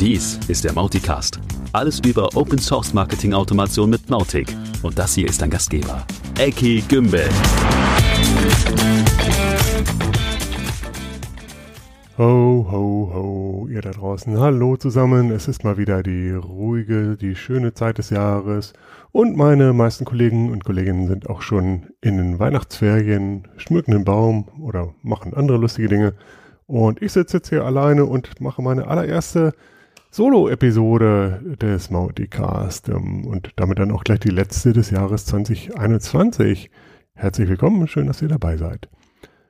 Dies ist der Mauticast. Alles über Open Source Marketing Automation mit Mautic. Und das hier ist dein Gastgeber, Eki Gümbel. Ho, ho, ho, ihr da draußen. Hallo zusammen. Es ist mal wieder die ruhige, die schöne Zeit des Jahres. Und meine meisten Kollegen und Kolleginnen sind auch schon in den Weihnachtsferien, schmücken den Baum oder machen andere lustige Dinge. Und ich sitze jetzt hier alleine und mache meine allererste Solo-Episode des Mauticast ähm, und damit dann auch gleich die letzte des Jahres 2021. Herzlich willkommen, schön, dass ihr dabei seid.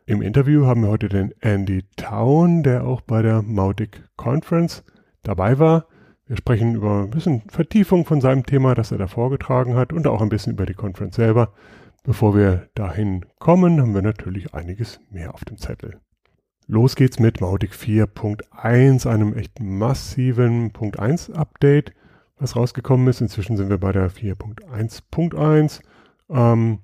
Im Interview haben wir heute den Andy Town, der auch bei der Mautic Conference dabei war. Wir sprechen über ein bisschen Vertiefung von seinem Thema, das er da vorgetragen hat und auch ein bisschen über die Conference selber. Bevor wir dahin kommen, haben wir natürlich einiges mehr auf dem Zettel. Los geht's mit Mautic 4.1, einem echt massiven Punkt 1 Update, was rausgekommen ist. Inzwischen sind wir bei der 4.1.1. Ähm,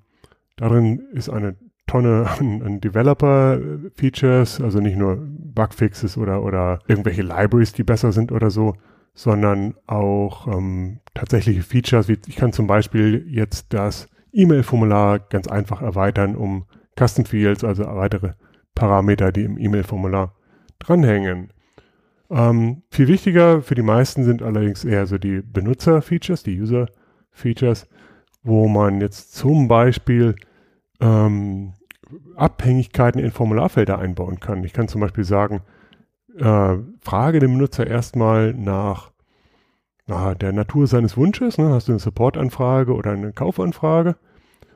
darin ist eine Tonne an, an Developer-Features, also nicht nur Bugfixes oder, oder irgendwelche Libraries, die besser sind oder so, sondern auch ähm, tatsächliche Features, wie ich kann zum Beispiel jetzt das E-Mail-Formular ganz einfach erweitern um Custom Fields, also weitere Parameter, die im E-Mail-Formular dranhängen. Ähm, viel wichtiger für die meisten sind allerdings eher so die Benutzer-Features, die User-Features, wo man jetzt zum Beispiel ähm, Abhängigkeiten in Formularfelder einbauen kann. Ich kann zum Beispiel sagen, äh, frage den Benutzer erstmal nach, nach der Natur seines Wunsches. Ne? Hast du eine Support-Anfrage oder eine Kaufanfrage?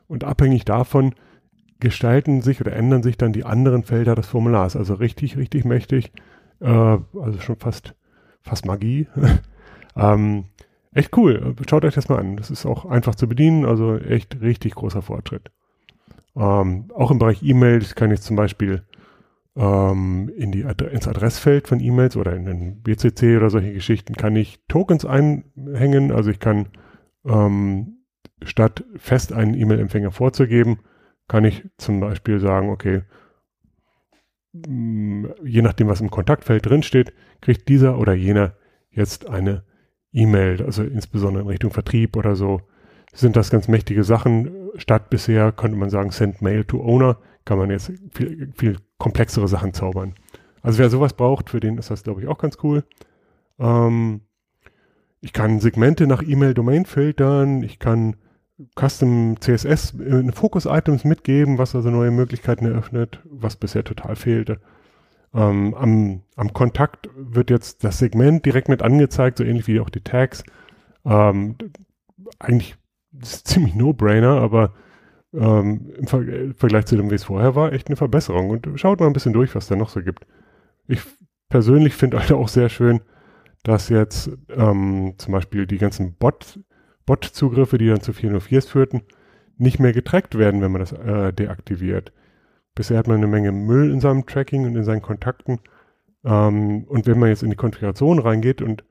Und abhängig davon gestalten sich oder ändern sich dann die anderen Felder des Formulars. Also richtig, richtig mächtig. Äh, also schon fast, fast Magie. ähm, echt cool. Schaut euch das mal an. Das ist auch einfach zu bedienen. Also echt richtig großer Fortschritt. Ähm, auch im Bereich E-Mails kann ich zum Beispiel ähm, in die Ad ins Adressfeld von E-Mails oder in den BCC oder solche Geschichten kann ich Tokens einhängen. Also ich kann ähm, statt fest einen E-Mail-Empfänger vorzugeben, kann ich zum Beispiel sagen, okay, mm, je nachdem, was im Kontaktfeld drinsteht, kriegt dieser oder jener jetzt eine E-Mail, also insbesondere in Richtung Vertrieb oder so, sind das ganz mächtige Sachen. Statt bisher könnte man sagen, send mail to owner, kann man jetzt viel, viel komplexere Sachen zaubern. Also wer sowas braucht, für den ist das, glaube ich, auch ganz cool. Ähm, ich kann Segmente nach E-Mail-Domain filtern, ich kann Custom CSS in Focus-Items mitgeben, was also neue Möglichkeiten eröffnet, was bisher total fehlte. Ähm, am, am Kontakt wird jetzt das Segment direkt mit angezeigt, so ähnlich wie auch die Tags. Ähm, eigentlich ist ziemlich No-Brainer, aber ähm, im, Ver im, Vergleich zu dem, wie es vorher war, echt eine Verbesserung. Und schaut mal ein bisschen durch, was da noch so gibt. Ich persönlich finde halt auch sehr schön, dass jetzt ähm, zum Beispiel die ganzen Bot, Bot-Zugriffe, die dann zu 404s führten, nicht mehr getrackt werden, wenn man das äh, deaktiviert. Bisher hat man eine Menge Müll in seinem Tracking und in seinen Kontakten. Ähm, und wenn man jetzt in die Konfiguration reingeht und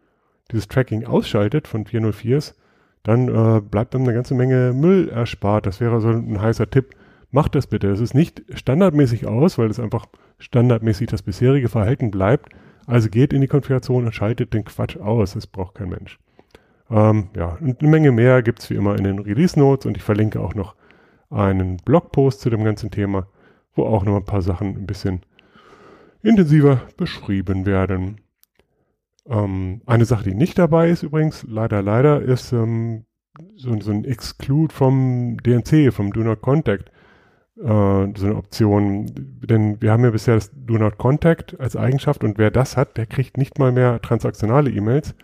dieses Tracking ausschaltet von 404s, dann äh, bleibt dann eine ganze Menge Müll erspart. Das wäre so ein heißer Tipp. Macht das bitte. Es ist nicht standardmäßig aus, weil es einfach standardmäßig das bisherige Verhalten bleibt. Also geht in die Konfiguration und schaltet den Quatsch aus. Das braucht kein Mensch. Ähm, ja, und eine Menge mehr gibt es wie immer in den Release Notes und ich verlinke auch noch einen Blogpost zu dem ganzen Thema, wo auch noch ein paar Sachen ein bisschen intensiver beschrieben werden. Ähm, eine Sache, die nicht dabei ist übrigens, leider, leider, ist ähm, so, so, ein Exclude vom DNC, vom Do Not Contact. Äh, so eine Option. Denn wir haben ja bisher das Do Not Contact als Eigenschaft und wer das hat, der kriegt nicht mal mehr transaktionale E-Mails.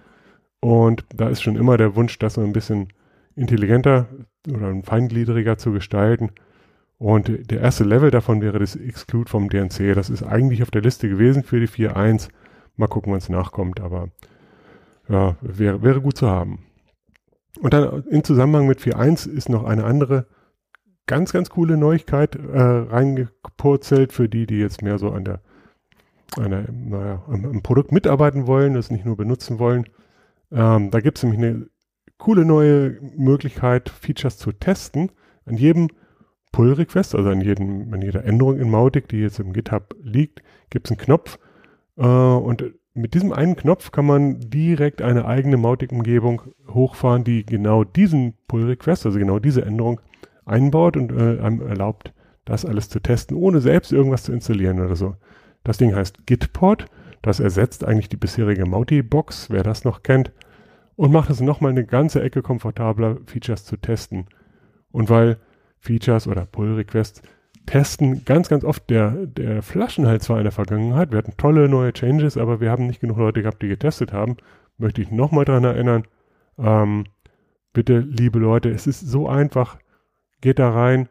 Und da ist schon immer der Wunsch, das so ein bisschen intelligenter oder feingliedriger zu gestalten. Und der erste Level davon wäre das Exclude vom DNC. Das ist eigentlich auf der Liste gewesen für die 4.1. Mal gucken, wann es nachkommt, aber ja, wäre, wäre gut zu haben. Und dann in Zusammenhang mit 4.1 ist noch eine andere ganz, ganz coole Neuigkeit äh, reingepurzelt für die, die jetzt mehr so an der, an der naja, am, am, Produkt mitarbeiten wollen, das nicht nur benutzen wollen. Ähm, da gibt es nämlich eine coole neue Möglichkeit, Features zu testen. An jedem Pull-Request, also an, jedem, an jeder Änderung in Mautic, die jetzt im GitHub liegt, gibt es einen Knopf. Äh, und mit diesem einen Knopf kann man direkt eine eigene Mautic-Umgebung hochfahren, die genau diesen Pull-Request, also genau diese Änderung einbaut und äh, einem erlaubt, das alles zu testen, ohne selbst irgendwas zu installieren oder so. Das Ding heißt Gitpod. Das ersetzt eigentlich die bisherige Mauti-Box, wer das noch kennt, und macht es nochmal eine ganze Ecke komfortabler, Features zu testen. Und weil Features oder Pull-Requests testen ganz, ganz oft der, der Flaschenhals war in der Vergangenheit. Wir hatten tolle neue Changes, aber wir haben nicht genug Leute gehabt, die getestet haben. Möchte ich nochmal dran erinnern. Ähm, bitte, liebe Leute, es ist so einfach. Geht da rein,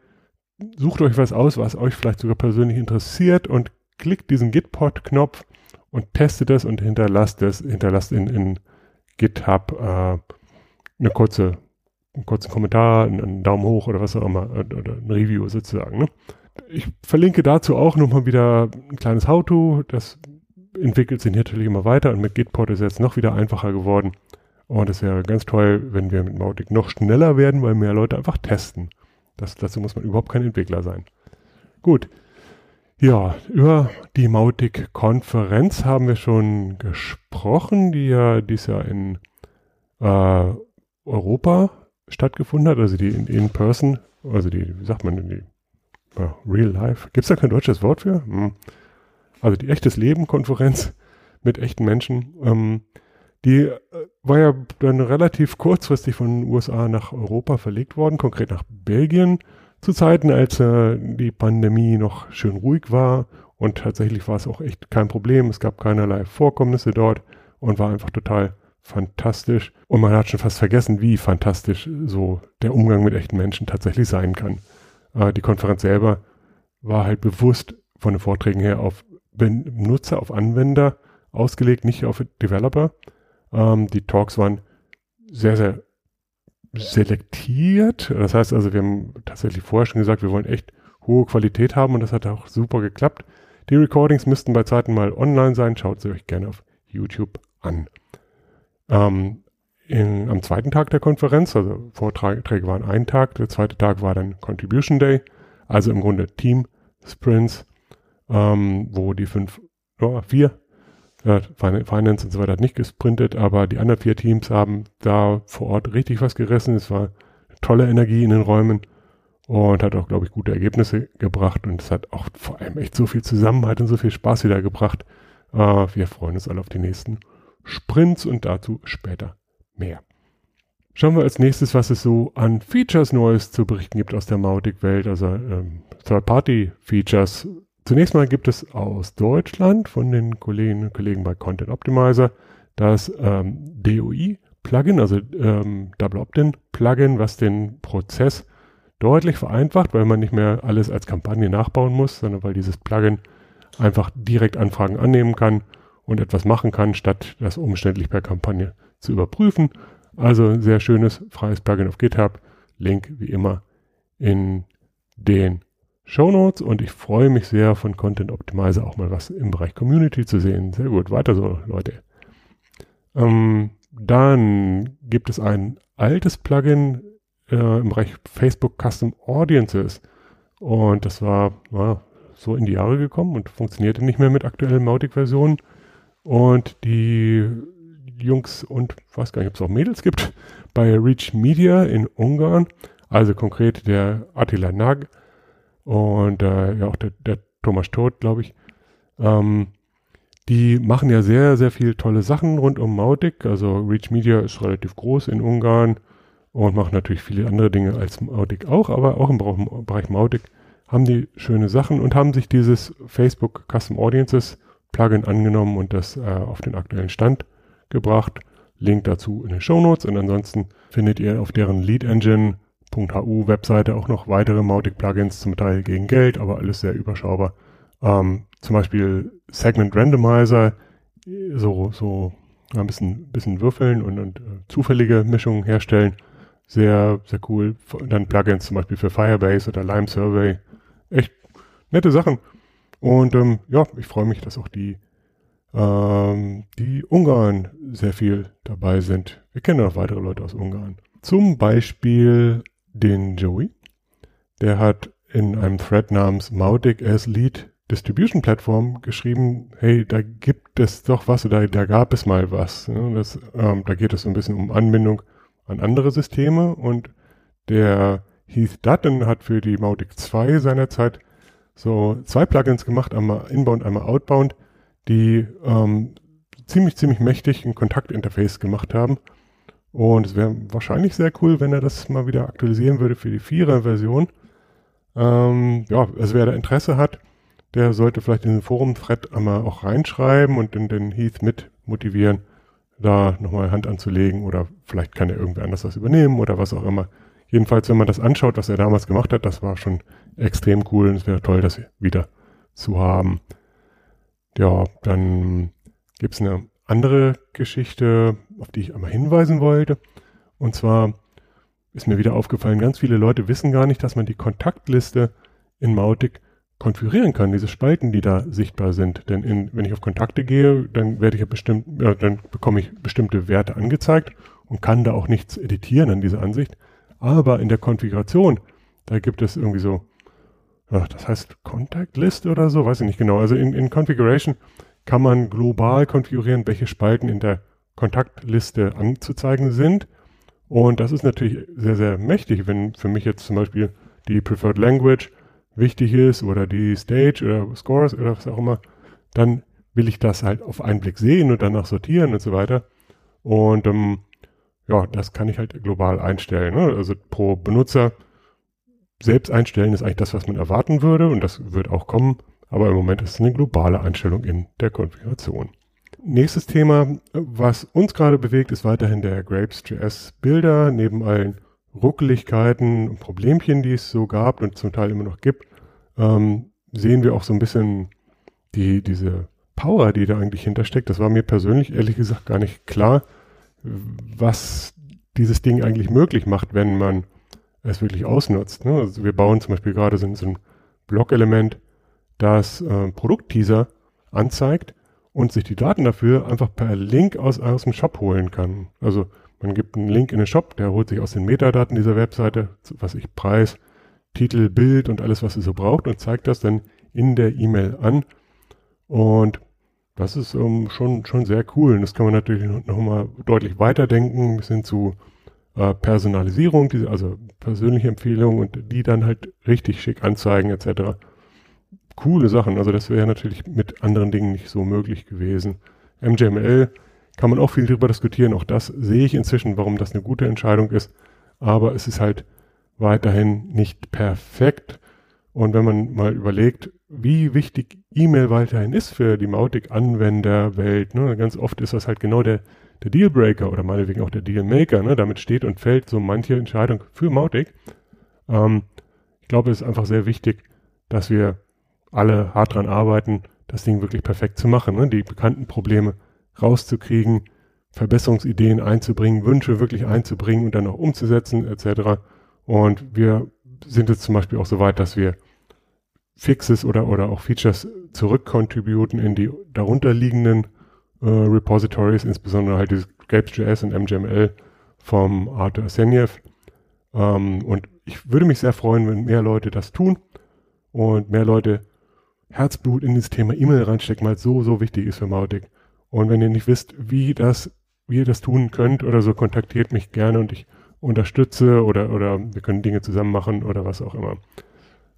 sucht euch was aus, was euch vielleicht sogar persönlich interessiert und klickt diesen Gitpod-Knopf und testet es und hinterlasst es, hinterlasst in, in GitHub äh, eine kurze, einen kurzen Kommentar, einen, einen, Daumen hoch oder was auch immer, oder, oder ein Review sozusagen. Ne? Ich verlinke dazu auch nochmal wieder ein kleines How-To. Das entwickelt sich natürlich immer weiter und mit Gitpod ist es jetzt noch wieder einfacher geworden. Und es wäre ganz toll, wenn wir mit Mautic noch schneller werden, weil mehr Leute einfach testen. Das, dazu muss man überhaupt kein Entwickler sein. Gut. Ja, über die Mautic-Konferenz haben wir schon gesprochen, die ja dieses Jahr in äh, Europa stattgefunden hat, also die in, in person, also die, wie sagt man, die uh, Real Life. Gibt es da kein deutsches Wort für? Hm. Also die echtes Leben-Konferenz mit echten Menschen. Ähm, die äh, war ja dann relativ kurzfristig von den USA nach Europa verlegt worden, konkret nach Belgien, zu Zeiten, als äh, die Pandemie noch schön ruhig war. Und tatsächlich war es auch echt kein Problem. Es gab keinerlei Vorkommnisse dort und war einfach total fantastisch. Und man hat schon fast vergessen, wie fantastisch so der Umgang mit echten Menschen tatsächlich sein kann. Äh, die Konferenz selber war halt bewusst von den Vorträgen her auf Benutzer, auf Anwender ausgelegt, nicht auf Developer. Ähm, die Talks waren sehr, sehr selektiert. Das heißt also, wir haben tatsächlich vorher schon gesagt, wir wollen echt hohe Qualität haben und das hat auch super geklappt. Die Recordings müssten bei Zeiten mal online sein. Schaut sie euch gerne auf YouTube an. Ähm, in, am zweiten Tag der Konferenz, also Vorträge waren ein Tag, der zweite Tag war dann Contribution Day, also im Grunde Team Sprints, ähm, wo die fünf, oh, vier ja, Finance und so weiter hat nicht gesprintet, aber die anderen vier Teams haben da vor Ort richtig was gerissen. Es war tolle Energie in den Räumen und hat auch, glaube ich, gute Ergebnisse gebracht und es hat auch vor allem echt so viel Zusammenhalt und so viel Spaß wieder gebracht. Äh, wir freuen uns alle auf die nächsten Sprints und dazu später mehr. Schauen wir als nächstes, was es so an Features Neues zu berichten gibt aus der Mautic-Welt, also ähm, Third-Party-Features Zunächst mal gibt es aus Deutschland von den Kolleginnen und Kollegen bei Content Optimizer das ähm, DOI-Plugin, also ähm, Double Opt-in-Plugin, was den Prozess deutlich vereinfacht, weil man nicht mehr alles als Kampagne nachbauen muss, sondern weil dieses Plugin einfach direkt Anfragen annehmen kann und etwas machen kann, statt das umständlich per Kampagne zu überprüfen. Also ein sehr schönes freies Plugin auf GitHub. Link wie immer in den Show Notes und ich freue mich sehr von Content Optimizer auch mal was im Bereich Community zu sehen. Sehr gut, weiter so, Leute. Ähm, dann gibt es ein altes Plugin äh, im Bereich Facebook Custom Audiences und das war ja, so in die Jahre gekommen und funktionierte nicht mehr mit aktuellen Mautic-Versionen und die Jungs und weiß gar nicht, ob es auch Mädels gibt, bei Reach Media in Ungarn, also konkret der Attila Nag, und äh, ja auch der, der Thomas Todt, glaube ich. Ähm, die machen ja sehr, sehr viel tolle Sachen rund um Mautic. Also Reach Media ist relativ groß in Ungarn und macht natürlich viele andere Dinge als Mautic auch, aber auch im Bereich Mautic haben die schöne Sachen und haben sich dieses Facebook Custom Audiences Plugin angenommen und das äh, auf den aktuellen Stand gebracht. Link dazu in den Show Notes und ansonsten findet ihr auf deren Lead Engine .hu Webseite auch noch weitere Mautic-Plugins, zum Teil gegen Geld, aber alles sehr überschaubar. Ähm, zum Beispiel Segment Randomizer, so, so ein bisschen, bisschen würfeln und, und uh, zufällige Mischungen herstellen. Sehr, sehr cool. Dann Plugins zum Beispiel für Firebase oder Lime Survey. Echt nette Sachen. Und ähm, ja, ich freue mich, dass auch die, ähm, die Ungarn sehr viel dabei sind. Wir kennen noch weitere Leute aus Ungarn. Zum Beispiel den Joey. Der hat in einem Thread namens Mautic as Lead Distribution Platform geschrieben, hey, da gibt es doch was oder da gab es mal was. Ne? Das, ähm, da geht es so ein bisschen um Anbindung an andere Systeme und der Heath Dutton hat für die Mautic 2 seinerzeit so zwei Plugins gemacht, einmal Inbound, einmal Outbound, die ähm, ziemlich, ziemlich mächtig ein Kontaktinterface gemacht haben. Und es wäre wahrscheinlich sehr cool, wenn er das mal wieder aktualisieren würde für die Vierer-Version. Ähm, ja, also wer da Interesse hat, der sollte vielleicht in den Forum-Thread einmal auch reinschreiben und den, den Heath mit motivieren, da nochmal Hand anzulegen oder vielleicht kann er irgendwer anders das übernehmen oder was auch immer. Jedenfalls, wenn man das anschaut, was er damals gemacht hat, das war schon extrem cool und es wäre toll, das wieder zu haben. Ja, dann gibt's eine andere Geschichte, auf die ich einmal hinweisen wollte. Und zwar ist mir wieder aufgefallen, ganz viele Leute wissen gar nicht, dass man die Kontaktliste in Mautic konfigurieren kann, diese Spalten, die da sichtbar sind. Denn in, wenn ich auf Kontakte gehe, dann werde ich ja bestimmt, ja, dann bekomme ich bestimmte Werte angezeigt und kann da auch nichts editieren an dieser Ansicht. Aber in der Konfiguration, da gibt es irgendwie so, ja, das heißt Contact List oder so, weiß ich nicht genau. Also in, in Configuration kann man global konfigurieren, welche Spalten in der Kontaktliste anzuzeigen sind. Und das ist natürlich sehr, sehr mächtig, wenn für mich jetzt zum Beispiel die Preferred Language wichtig ist oder die Stage oder Scores oder was auch immer, dann will ich das halt auf einen Blick sehen und danach sortieren und so weiter. Und ähm, ja, das kann ich halt global einstellen. Ne? Also pro Benutzer selbst einstellen ist eigentlich das, was man erwarten würde und das wird auch kommen. Aber im Moment ist es eine globale Einstellung in der Konfiguration. Nächstes Thema, was uns gerade bewegt, ist weiterhin der Grapes.js Bilder. Neben allen Ruckeligkeiten und Problemchen, die es so gab und zum Teil immer noch gibt, ähm, sehen wir auch so ein bisschen die, diese Power, die da eigentlich hintersteckt. Das war mir persönlich ehrlich gesagt gar nicht klar, was dieses Ding eigentlich möglich macht, wenn man es wirklich ausnutzt. Ne? Also wir bauen zum Beispiel gerade so, so ein Blog-Element, das äh, Produktteaser anzeigt und sich die Daten dafür einfach per Link aus, aus dem Shop holen kann. Also man gibt einen Link in den Shop, der holt sich aus den Metadaten dieser Webseite, was ich Preis, Titel, Bild und alles, was es so braucht und zeigt das dann in der E-Mail an. Und das ist um, ähm, schon, schon sehr cool. Und das kann man natürlich nochmal deutlich weiterdenken, bis hin zu äh, Personalisierung, diese, also persönliche Empfehlungen und die dann halt richtig schick anzeigen etc coole Sachen. Also das wäre natürlich mit anderen Dingen nicht so möglich gewesen. MJML kann man auch viel darüber diskutieren. Auch das sehe ich inzwischen, warum das eine gute Entscheidung ist. Aber es ist halt weiterhin nicht perfekt. Und wenn man mal überlegt, wie wichtig E-Mail weiterhin ist für die Mautic-Anwenderwelt, ne, ganz oft ist das halt genau der, der Dealbreaker oder meinetwegen auch der Dealmaker. Ne, damit steht und fällt so manche Entscheidung für Mautic. Ähm, ich glaube, es ist einfach sehr wichtig, dass wir alle hart dran arbeiten, das Ding wirklich perfekt zu machen, ne? die bekannten Probleme rauszukriegen, Verbesserungsideen einzubringen, Wünsche wirklich einzubringen und dann auch umzusetzen etc. Und wir sind jetzt zum Beispiel auch so weit, dass wir Fixes oder, oder auch Features zurückcontributen in die darunterliegenden äh, Repositories, insbesondere halt dieses Grapes.js und MGML vom Arthur Arseniev. Ähm, und ich würde mich sehr freuen, wenn mehr Leute das tun und mehr Leute Herzblut in das Thema E-Mail reinstecken, weil es so, so wichtig ist für Mautic. Und wenn ihr nicht wisst, wie das, wie ihr das tun könnt oder so, kontaktiert mich gerne und ich unterstütze oder, oder wir können Dinge zusammen machen oder was auch immer.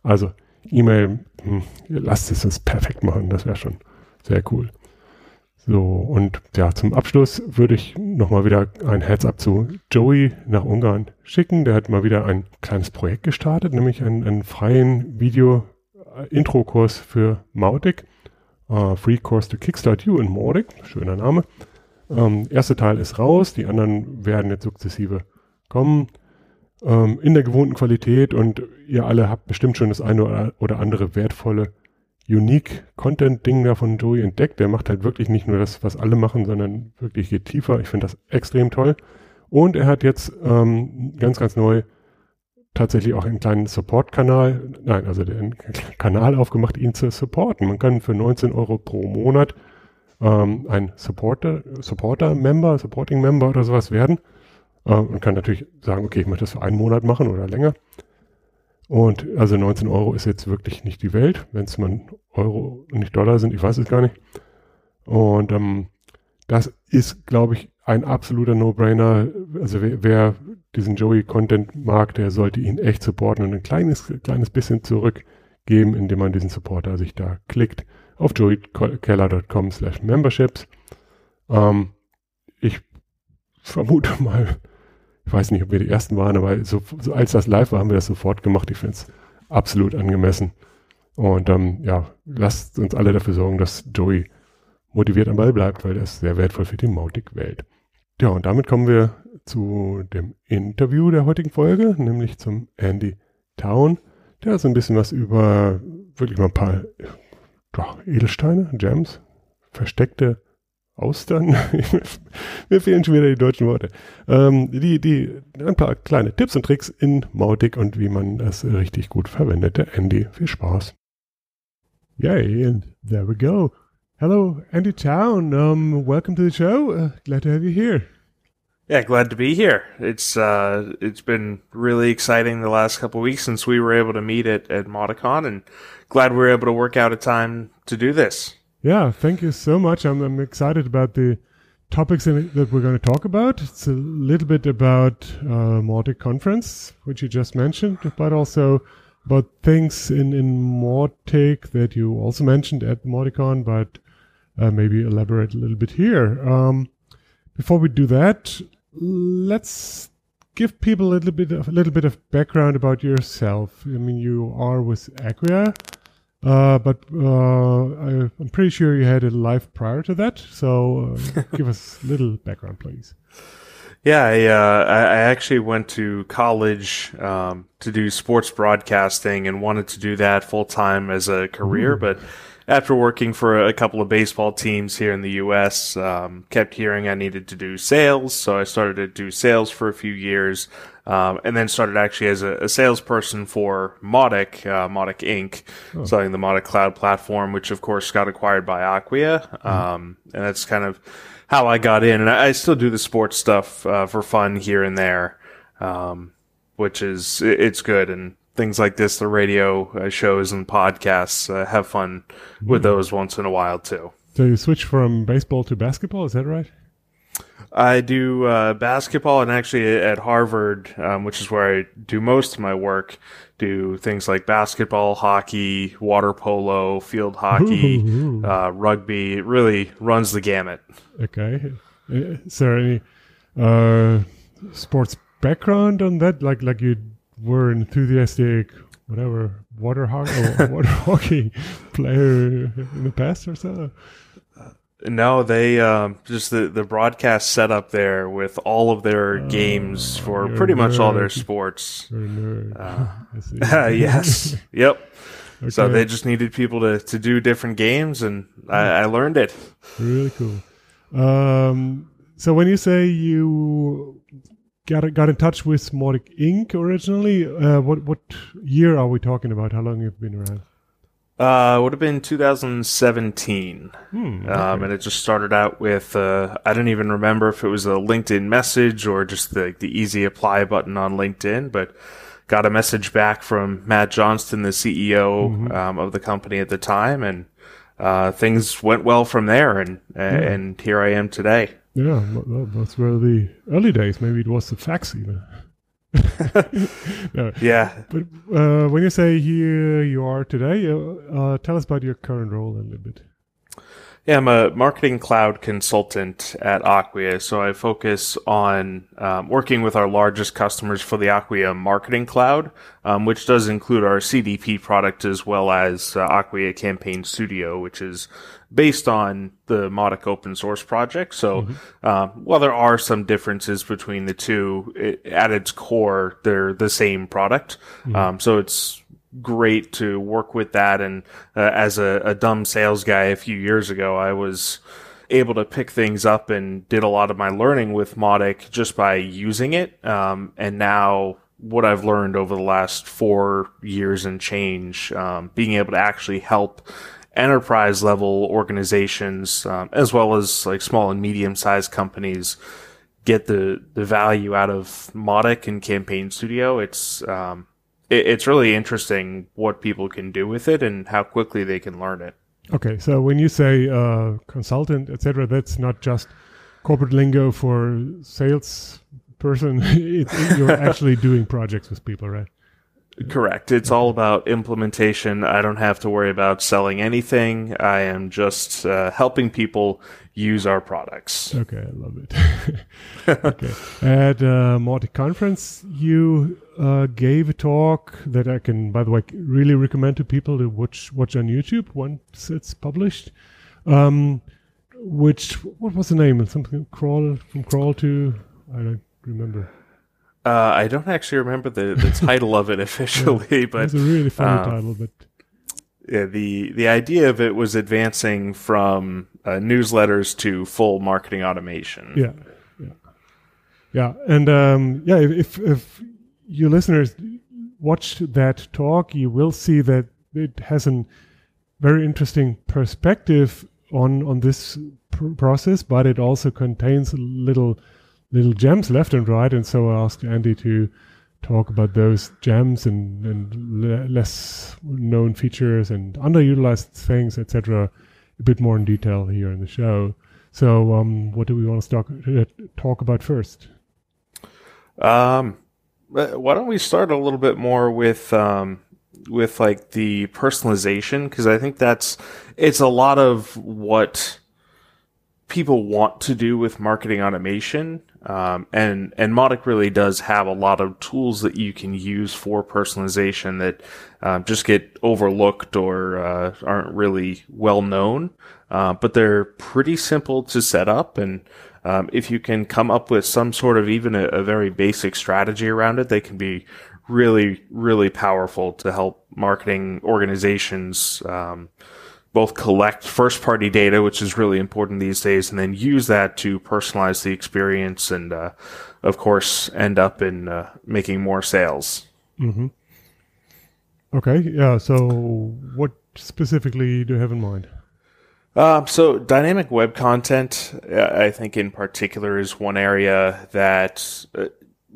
Also, E-Mail, hm, lasst es uns perfekt machen, das wäre schon sehr cool. So, und ja, zum Abschluss würde ich nochmal wieder ein Heads-up zu Joey nach Ungarn schicken. Der hat mal wieder ein kleines Projekt gestartet, nämlich einen, einen freien Video- Intro-Kurs für Mautic. Uh, Free Course to Kickstart You in Mautic. Schöner Name. Ähm, erste Teil ist raus, die anderen werden jetzt sukzessive kommen. Ähm, in der gewohnten Qualität und ihr alle habt bestimmt schon das eine oder andere wertvolle Unique Content Ding da von Joey entdeckt. Der macht halt wirklich nicht nur das, was alle machen, sondern wirklich geht tiefer. Ich finde das extrem toll. Und er hat jetzt ähm, ganz, ganz neu tatsächlich auch einen kleinen Support-Kanal, nein, also den Kanal aufgemacht, ihn zu supporten. Man kann für 19 Euro pro Monat ähm, ein Supporter, Supporter-Member, Supporting-Member oder sowas werden äh, und kann natürlich sagen, okay, ich möchte das für einen Monat machen oder länger. Und also 19 Euro ist jetzt wirklich nicht die Welt, wenn es mal Euro und nicht Dollar sind, ich weiß es gar nicht. Und ähm, das ist, glaube ich, ein absoluter No-Brainer. Also wer, wer diesen Joey-Content mag, der sollte ihn echt supporten und ein kleines, kleines bisschen zurückgeben, indem man diesen Supporter sich da klickt auf joeykeller.com slash memberships. Ähm, ich vermute mal, ich weiß nicht, ob wir die ersten waren, aber so, so als das live war, haben wir das sofort gemacht. Ich finde es absolut angemessen. Und ähm, ja, lasst uns alle dafür sorgen, dass Joey motiviert am Ball bleibt, weil er ist sehr wertvoll für die Mautic-Welt. Ja, und damit kommen wir zu dem Interview der heutigen Folge, nämlich zum Andy Town. Der hat so ein bisschen was über wirklich mal ein paar ja, Edelsteine, Gems, versteckte Austern. Mir fehlen schon wieder die deutschen Worte. Ähm, die, die, ein paar kleine Tipps und Tricks in Mautic und wie man das richtig gut verwendet. Der Andy, viel Spaß. Yay, and there we go. Hello, Andy Town. Um, welcome to the show. Uh, glad to have you here. Yeah, glad to be here. It's uh, it's been really exciting the last couple weeks since we were able to meet at at Modicon, and glad we were able to work out a time to do this. Yeah, thank you so much. I'm, I'm excited about the topics that we're going to talk about. It's a little bit about uh, Mautic conference, which you just mentioned, but also about things in in Mautic that you also mentioned at Mauticon, but uh, maybe elaborate a little bit here. Um, before we do that, let's give people a little bit of a little bit of background about yourself. I mean, you are with Acquia, uh, but uh, I, am pretty sure you had a life prior to that. So uh, give us a little background, please. Yeah, I, uh, I actually went to college um, to do sports broadcasting and wanted to do that full time as a career, but after working for a couple of baseball teams here in the U.S., um, kept hearing I needed to do sales, so I started to do sales for a few years, um, and then started actually as a, a salesperson for Mautic, uh, Mautic Inc., oh. selling the Mautic Cloud platform, which of course got acquired by Acquia, mm. um, and that's kind of how I got in. And I, I still do the sports stuff uh, for fun here and there, um, which is it's good and things like this, the radio uh, shows and podcasts, uh, have fun with hmm. those once in a while too. So you switch from baseball to basketball, is that right? I do uh, basketball and actually at Harvard, um, which is where I do most of my work, do things like basketball, hockey, water polo, field hockey, uh, rugby. It really runs the gamut. Okay. Uh, is there any uh, sports background on that? Like, like you were enthusiastic, whatever, water hockey, water hockey player in the past or so? No, they um, just the the broadcast setup there with all of their uh, games for pretty much all their sports. Uh, yes, yep. Okay. So they just needed people to, to do different games, and I, I learned it. Really cool. Um, so when you say you got got in touch with Mautic Inc. originally. Uh, what what year are we talking about? How long you've been around? Uh, would have been 2017. Hmm, um, and it just started out with, uh, I don't even remember if it was a LinkedIn message or just the, the easy apply button on LinkedIn, but got a message back from Matt Johnston, the CEO, mm-hmm. um, of the company at the time. And, uh, things went well from there. And, yeah. and here I am today. Yeah, that's where the early days. Maybe it was the fax even. no. Yeah. But uh, when you say here you are today, uh, uh, tell us about your current role a little bit. Yeah, I'm a marketing cloud consultant at Acquia. So I focus on um, working with our largest customers for the Acquia marketing cloud, um, which does include our CDP product as well as uh, Acquia Campaign Studio, which is based on the Mautic open source project. So, mm-hmm. uh, while there are some differences between the two, it, at its core, they're the same product. Mm-hmm. Um, so it's great to work with that. And uh, as a, a dumb sales guy a few years ago, I was able to pick things up and did a lot of my learning with Mautic just by using it. Um, and now what I've learned over the last four years and change, um, being able to actually help enterprise level organizations, um, as well as like small and medium sized companies get the, the value out of Mautic and Campaign Studio. It's, um, it, it's really interesting what people can do with it and how quickly they can learn it. Okay, so when you say uh, consultant, etc., that's not just corporate lingo for sales person. it, it, you're actually doing projects with people, right? Correct. It's all about implementation. I don't have to worry about selling anything. I am just uh, helping people use our products. Okay, I love it. okay. At uh, Mautic Conference, you uh, gave a talk that I can, by the way, really recommend to people to watch watch on YouTube once it's published. Um, which what was the name? Something crawl from crawl to I don't remember. Uh, I don't actually remember the, the title of it officially, yeah, but it's a really funny um, title. But yeah, the the idea of it was advancing from uh, newsletters to full marketing automation. Yeah, yeah, yeah, and um, yeah. If if your listeners watch that talk, you will see that it has a very interesting perspective on on this pr- process, but it also contains a little little gems left and right. And so I asked Andy to talk about those gems and, and le- less known features and underutilized things, etc., a bit more in detail here in the show. So, um, what do we want to talk, uh, talk about first? Um, why don't we start a little bit more with um, with like the personalization because I think that's it's a lot of what people want to do with marketing automation. Um, and, and Mautic really does have a lot of tools that you can use for personalization that um, just get overlooked or uh, aren't really well known. Uh, but they're pretty simple to set up. And um, if you can come up with some sort of even a, a very basic strategy around it, they can be really, really powerful to help marketing organizations um, both collect first party data, which is really important these days, and then use that to personalize the experience and, uh, of course, end up in uh, making more sales. Mm-hmm. Okay. Yeah. So, what specifically do you have in mind? Um, so dynamic web content, uh, I think in particular is one area that uh,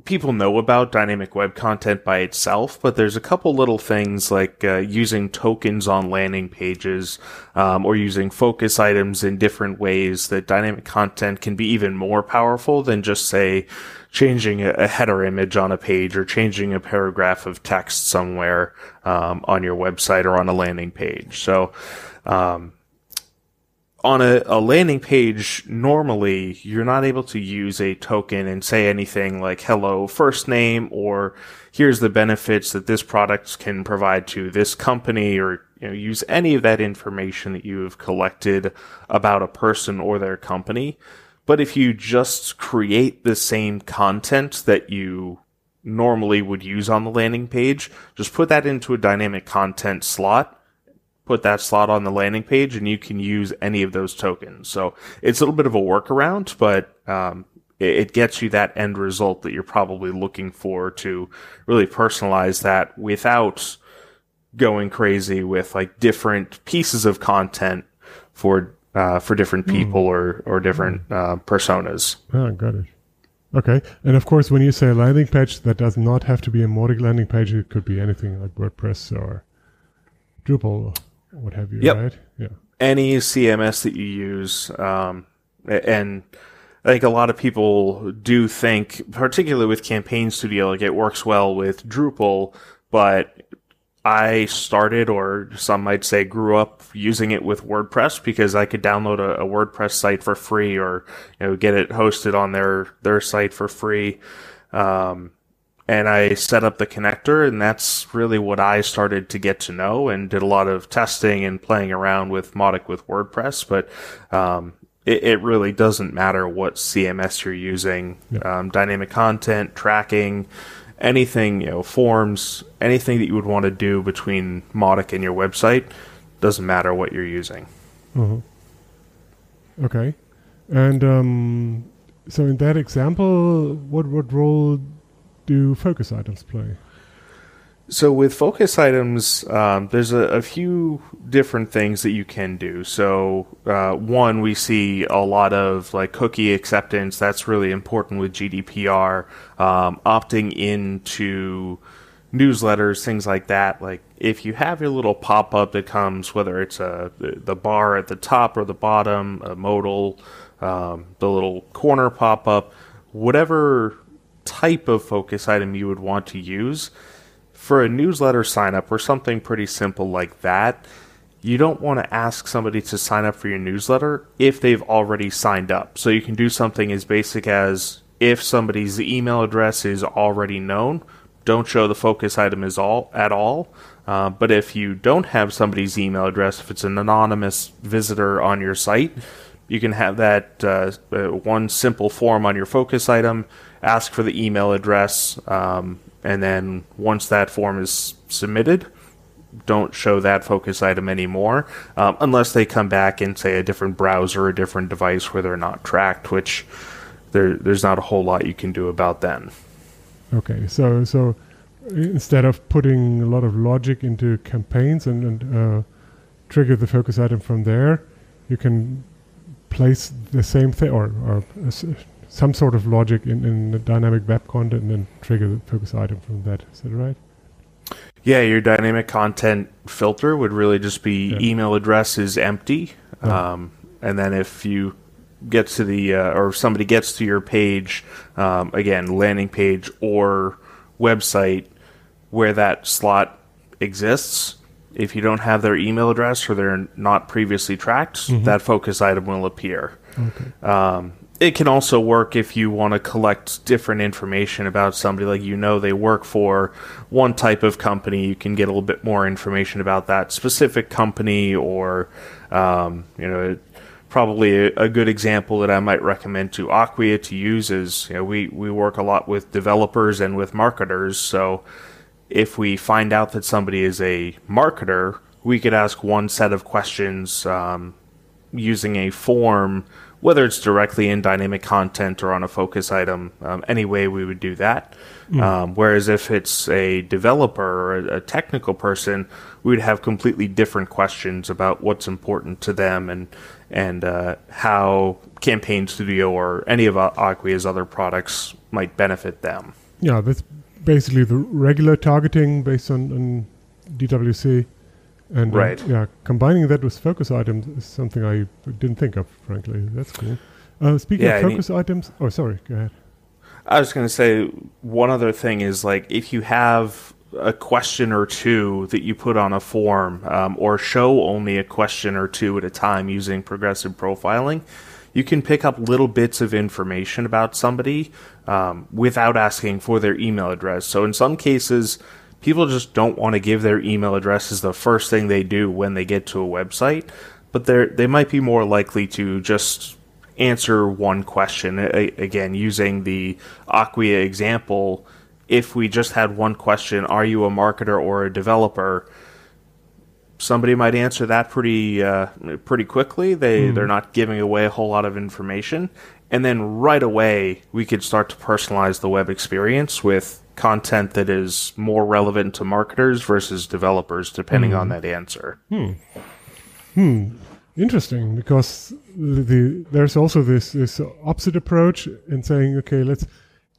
people know about dynamic web content by itself, but there's a couple little things like uh, using tokens on landing pages um, or using focus items in different ways that dynamic content can be even more powerful than just say changing a, header image on a page or changing a paragraph of text somewhere um, on your website or on a landing page. So um, on a, a, landing page, normally you're not able to use a token and say anything like hello first name or here's the benefits that this product can provide to this company or you know, use any of that information that you have collected about a person or their company. But if you just create the same content that you normally would use on the landing page, just put that into a dynamic content slot put that slot on the landing page and you can use any of those tokens. So it's a little bit of a workaround, but um, it, it, gets you that end result that you're probably looking for to really personalize that without going crazy with like different pieces of content for uh, for different hmm. people mm. or or different uh, personas. Oh, got it. Okay, and of course, when you say landing page, that does not have to be a Mautic landing page. It could be anything like WordPress or Drupal what have you, yep. right? Yeah. Any CMS that you use, um, and I think a lot of people do think, particularly with Campaign Studio, like it works well with Drupal, but I started, or some might say grew up using it with WordPress because I could download a, a WordPress site for free or, you know, get it hosted on their, their site for free. Um, and I set up the connector and that's really what I started to get to know and did a lot of testing and playing around with Mautic with WordPress. But, um, it, it, really doesn't matter what CMS you're using, um, dynamic content, tracking, anything, you know, forms, anything that you would want to do between Mautic and your website doesn't matter what you're using. Mm-hmm. Okay. And, um, so in that example, what, what role do focus items play? So with focus items, um, there's a, a, few different things that you can do. So uh, one, we see a lot of like cookie acceptance. That's really important with GDPR. Um, opting into newsletters, things like that. Like if you have your little pop up that comes, whether it's a the bar at the top or the bottom, a modal, um, the little corner pop up, whatever type of focus item you would want to use for a newsletter sign up or something pretty simple like that. You don't want to ask somebody to sign up for your newsletter if they've already signed up. So you can do something as basic as if somebody's email address is already known, don't show the focus item is all at all. Uh, but if you don't have somebody's email address, if it's an anonymous visitor on your site, you can have that uh, uh, one simple form on your focus item, ask for the email address, um, and then once that form is submitted, don't show that focus item anymore, um, unless they come back and say a different browser, a different device where they're not tracked, which there, there's not a whole lot you can do about then. Okay, so so instead of putting a lot of logic into campaigns and, and uh, trigger the focus item from there, you can place the same thing or, or some sort of logic in, in the dynamic web content and then trigger the focus item from that. Is that right? Yeah, your dynamic content filter would really just be yeah. email address is empty. Oh. Um, and then if you get to the uh, or somebody gets to your page, um, again, landing page or website where that slot exists, if you don't have their email address or they're not previously tracked, mm-hmm. that focus item will appear. Okay. Um, it can also work if you want to collect different information about somebody, like you know they work for one type of company. You can get a little bit more information about that specific company, or um, you know, probably a, good example that I might recommend to Acquia to use is you know we we work a lot with developers and with marketers, so if we find out that somebody is a marketer, we could ask one set of questions um, using a form, whether it's directly in dynamic content or on a focus item. Um, any way we would do that. Mm. Um, whereas if it's a developer or a, a technical person, we would have completely different questions about what's important to them and and uh, how Campaign Studio or any of Acquia's other products might benefit them. Yeah, that's basically the regular targeting based on, on DWC. And uh, right. yeah, combining that with focus items is something I didn't think of, frankly. That's cool. Uh, speaking yeah, of focus items, oh, sorry, go ahead. I was going to say one other thing is like if you have a question or two that you put on a form, um, or show only a question or two at a time using progressive profiling, you can pick up little bits of information about somebody um, without asking for their email address. So in some cases, people just don't want to give their email address as the first thing they do when they get to a website, but they they might be more likely to just answer one question. Again, using the Acquia example, if we just had one question, are you a marketer or a developer? somebody might answer that pretty uh, pretty quickly. They mm. they're not giving away a whole lot of information, and then right away we could start to personalize the web experience with content that is more relevant to marketers versus developers, depending mm. on hmm. that answer. Hmm. Hmm. Interesting, because the, the, there's also this this opposite approach in saying, okay, let's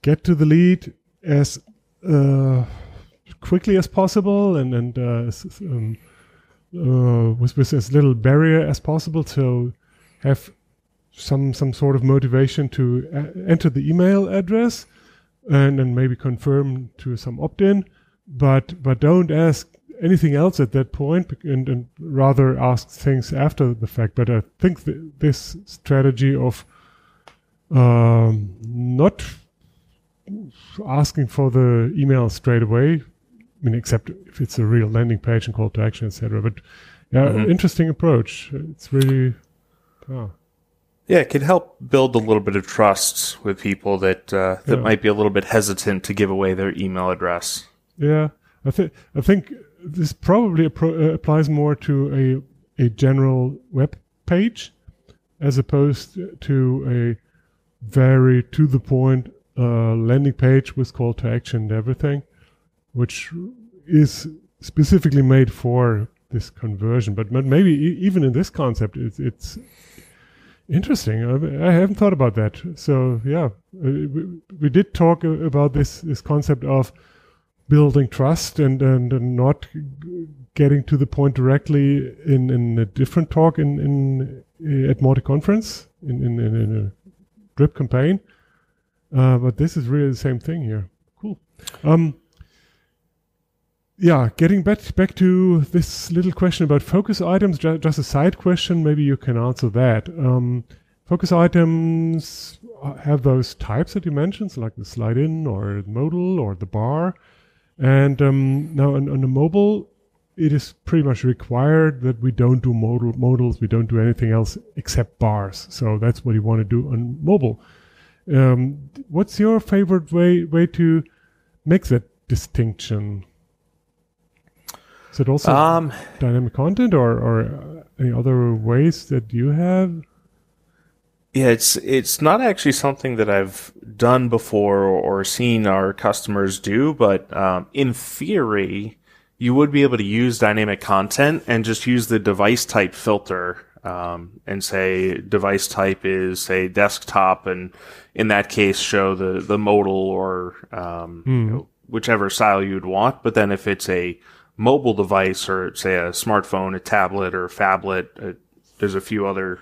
get to the lead as uh, quickly as possible and and uh, um, uh, with, with as little barrier as possible to have some some sort of motivation to uh, enter the email address and then maybe confirm to some opt-in but but don't ask anything else at that point and, and rather ask things after the fact but i think th- this strategy of um, not asking for the email straight away I mean, except if it's a real landing page and call to action, etc. But yeah, mm-hmm. interesting approach. It's really, oh. Yeah, it could help build a little bit of trust with people that uh, that yeah. might be a little bit hesitant to give away their email address. Yeah, I think I think this probably appro- uh, applies more to a a general web page as opposed to a very to the point uh, landing page with call to action and everything which is specifically made for this conversion. But, but maybe even in this concept, it's, it's interesting. I, haven't thought about that. So yeah, uh, we, we, did talk about this this concept of building trust and, and, and not getting to the point directly in, in a different talk in, in at Mautic conference in, in, in, a drip campaign. Uh, but this is really the same thing here. Cool. Um, yeah, getting back back to this little question about focus items, ju- just a side question. Maybe you can answer that. Um, focus items have those types that you mentioned, like the slide in or the modal or the bar. And um, now on, on the mobile, it is pretty much required that we don't do modal modals. We don't do anything else except bars. So that's what you want to do on mobile. Um, what's your favorite way way to make that distinction? Is it also um, dynamic content or, or any other ways that you have? Yeah, it's it's not actually something that I've done before or seen our customers do, but um, in theory, you would be able to use dynamic content and just use the device type filter um, and say device type is say desktop, and in that case show the the modal or um, mm. you know, whichever style you'd want. But then if it's a mobile device or say a smartphone, a tablet, or a phablet. Uh, there's a few other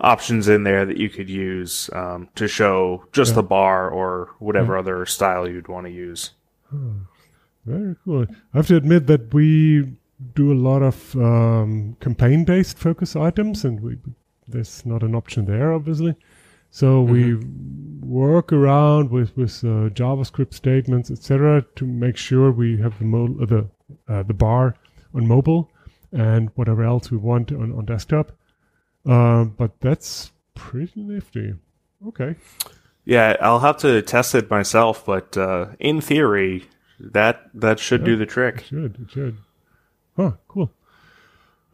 options in there that you could use um, to show just yeah. the bar or whatever yeah. other style you'd want to use. Oh, very cool. I have to admit that we do a lot of um, campaign-based focus items, and we, there's not an option there, obviously. So mm-hmm. we work around with with uh, JavaScript statements, etc., to make sure we have the mo- the uh, the bar on mobile and whatever else we want on, on desktop. Uh, but that's pretty nifty. Okay. Yeah, I'll have to test it myself, but uh, in theory, that that should yeah, do the trick. It should it should? Huh, cool.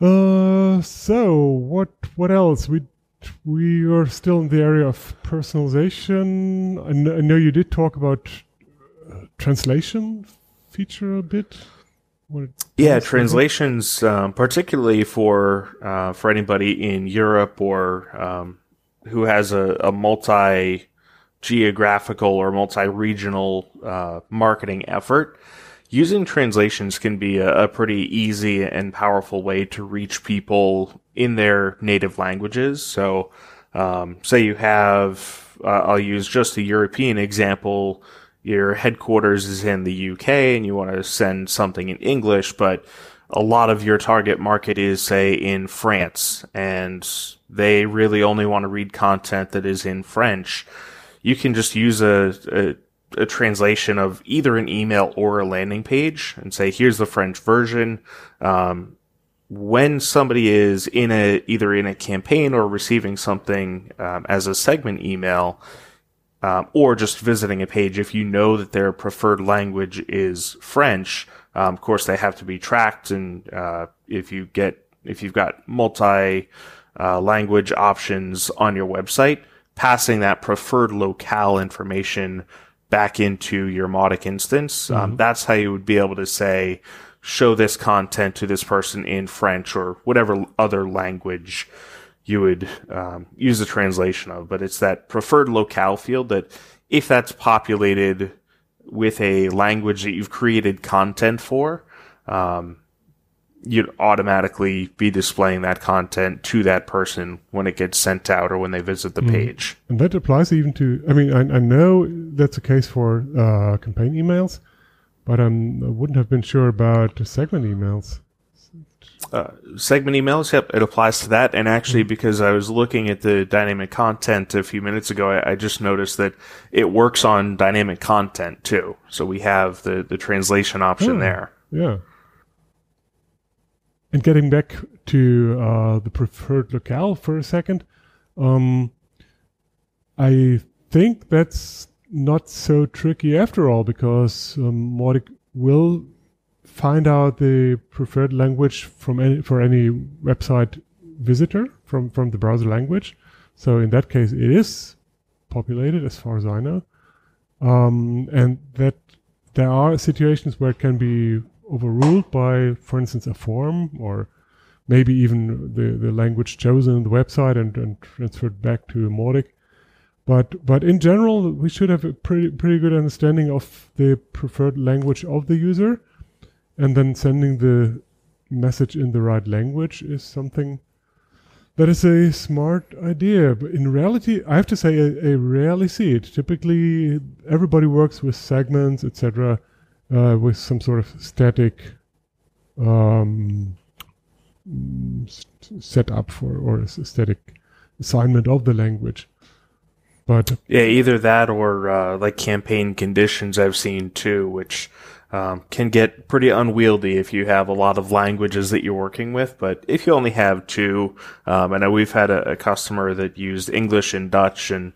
Uh, so what what else? We we are still in the area of personalization. I, kn- I know you did talk about uh, translation feature a bit yeah, translations, um, particularly for uh, for anybody in Europe or um, who has a, a multi geographical or multi regional uh, marketing effort. Using translations can be a, a, pretty easy and powerful way to reach people in their native languages. So, um, say you have, uh, I'll use just a European example your headquarters is in the UK and you want to send something in English, but a lot of your target market is, say, in France, and they really only want to read content that is in French. You can just use a, a, a translation of either an email or a landing page and say, here's the French version. Um, when somebody is in a either in a campaign or receiving something um, as a segment email, um, or just visiting a page if you know that their preferred language is French. Um, of course, they have to be tracked, and uh, if you get if you've got multi uh, language options on your website, passing that preferred locale information back into your Mautic instance, um, mm-hmm. that's how you would be able to say, show this content to this person in French or whatever other language you would um, use the translation of, but it's that preferred locale field that if that's populated with a language that you've created content for, um, you'd automatically be displaying that content to that person when it gets sent out or when they visit the mm. page. And that applies even to, I mean, I, I know that's the case for uh, campaign emails, but I'm, I wouldn't have been sure about segment emails uh, segment emails, yep, it applies to that. And actually, mm-hmm. because I was looking at the dynamic content a few minutes ago, I, I, just noticed that it works on dynamic content too. So we have the, the translation option there. Yeah. And getting back to uh, the preferred locale for a second, um, I think that's not so tricky after all because um, Mautic will find out the preferred language from any for any website visitor from from the browser language. So in that case, it is populated as far as I know, um, and that there are situations where it can be overruled by, for instance, a form or maybe even the, the language chosen in the website and, and transferred back to Mautic. But but in general, we should have a pretty pretty good understanding of the preferred language of the user, and then sending the message in the right language is something that is a smart idea. But in reality, I have to say, I, I rarely see it. Typically, everybody works with segments, etc., uh, with some sort of static um, setup for or a static assignment of the language. But yeah, either that or uh, like campaign conditions I've seen too, which um, can get pretty unwieldy if you have a lot of languages that you're working with. But if you only have two, um, I know we've had a, a, customer that used English and Dutch, and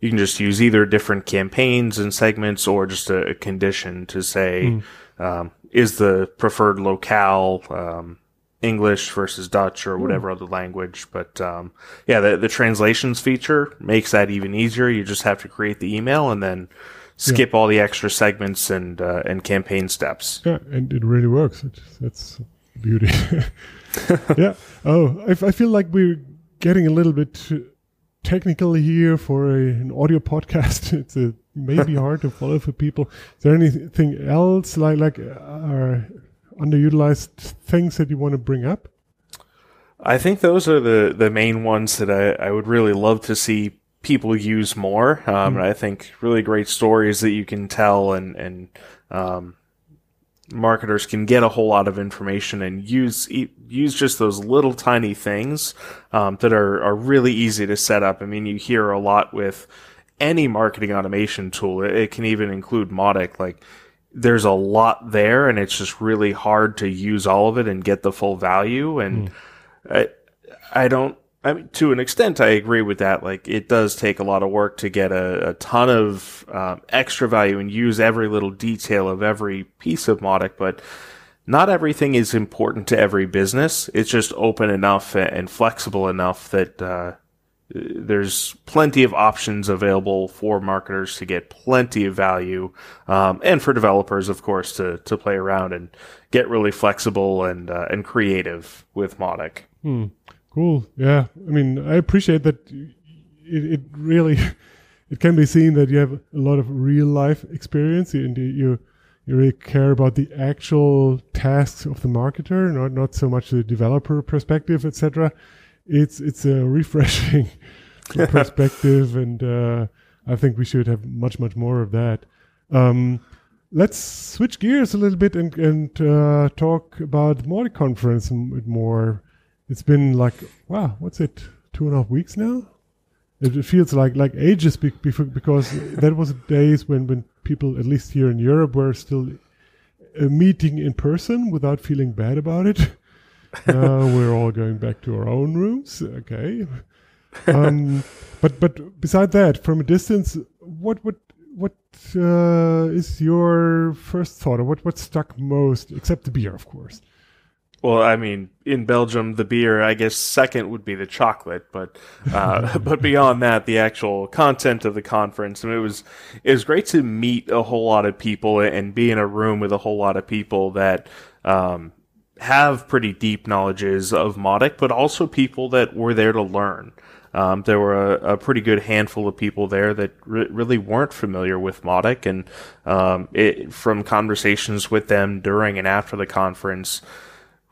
you can just use either different campaigns and segments or just a, condition to say, mm. um, is the preferred locale um, English versus Dutch or whatever mm. other language. But um, yeah, the, the translations feature makes that even easier. You just have to create the email and then skip yeah. all the extra segments and uh, and campaign steps. Yeah, and it really works. It, that's beauty. yeah. Oh, I, I feel like we're getting a little bit technical here for a, an audio podcast. It's a, maybe hard to follow for people. Is there anything else like like uh, underutilized things that you want to bring up? I think those are the, the main ones that I, I would really love to see people use more. Um, mm. I think really great stories that you can tell and, and, um, marketers can get a whole lot of information and use, use just those little tiny things, um, that are, are really easy to set up. I mean, you hear a lot with any marketing automation tool. It, it can even include Mautic. Like, there's a lot there and it's just really hard to use all of it and get the full value. And mm. I, I don't, I mean, to an extent, I agree with that. Like, it does take a lot of work to get a, a ton of um, extra value and use every little detail of every piece of Mautic, but not everything is important to every business. It's just open enough and flexible enough that uh, there's plenty of options available for marketers to get plenty of value, um, and for developers, of course, to to play around and get really flexible and uh, and creative with Mautic. Hmm. Cool. Yeah. I mean, I appreciate that. It, it really it can be seen that you have a lot of real life experience and you you really care about the actual tasks of the marketer, not not so much the developer perspective, etc it's it's a refreshing perspective, and uh, I think we should have much much more of that. Um, let's switch gears a little bit and and uh, talk about the Mautic conference more. It's been like wow, what's it? Two and a half weeks now. It, feels like like ages before because that was days when when people at least here in Europe were still uh, meeting in person without feeling bad about it now we're all going back to our own rooms. Okay. Um, but but beside that, from a distance, what what what uh, is your first thought, or what what stuck most, except the beer, of course? Well, I mean, in Belgium, the beer, I guess, second would be the chocolate, but uh, but beyond that, the actual content of the conference, I mean, it was it was great to meet a whole lot of people and be in a room with a whole lot of people that um, have pretty deep knowledges of Mautic, but also people that were there to learn. Um, there were a, a, pretty good handful of people there that re- really weren't familiar with Mautic, and um, it, from conversations with them during and after the conference,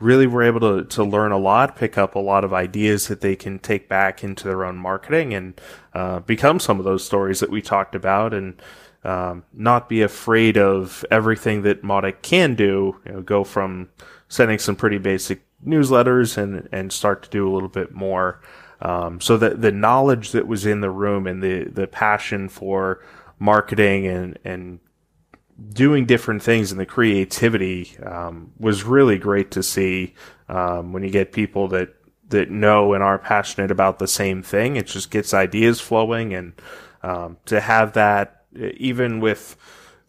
really were able to, to learn a lot, pick up a lot of ideas that they can take back into their own marketing and uh, become some of those stories that we talked about, and um, not be afraid of everything that Mautic can do. You know, go from sending some pretty basic newsletters and, and start to do a little bit more. Um, so that the knowledge that was in the room and the, the passion for marketing and, and doing different things and the creativity, um, was really great to see, um, when you get people that, that know and are passionate about the same thing. It just gets ideas flowing and, um, to have that even with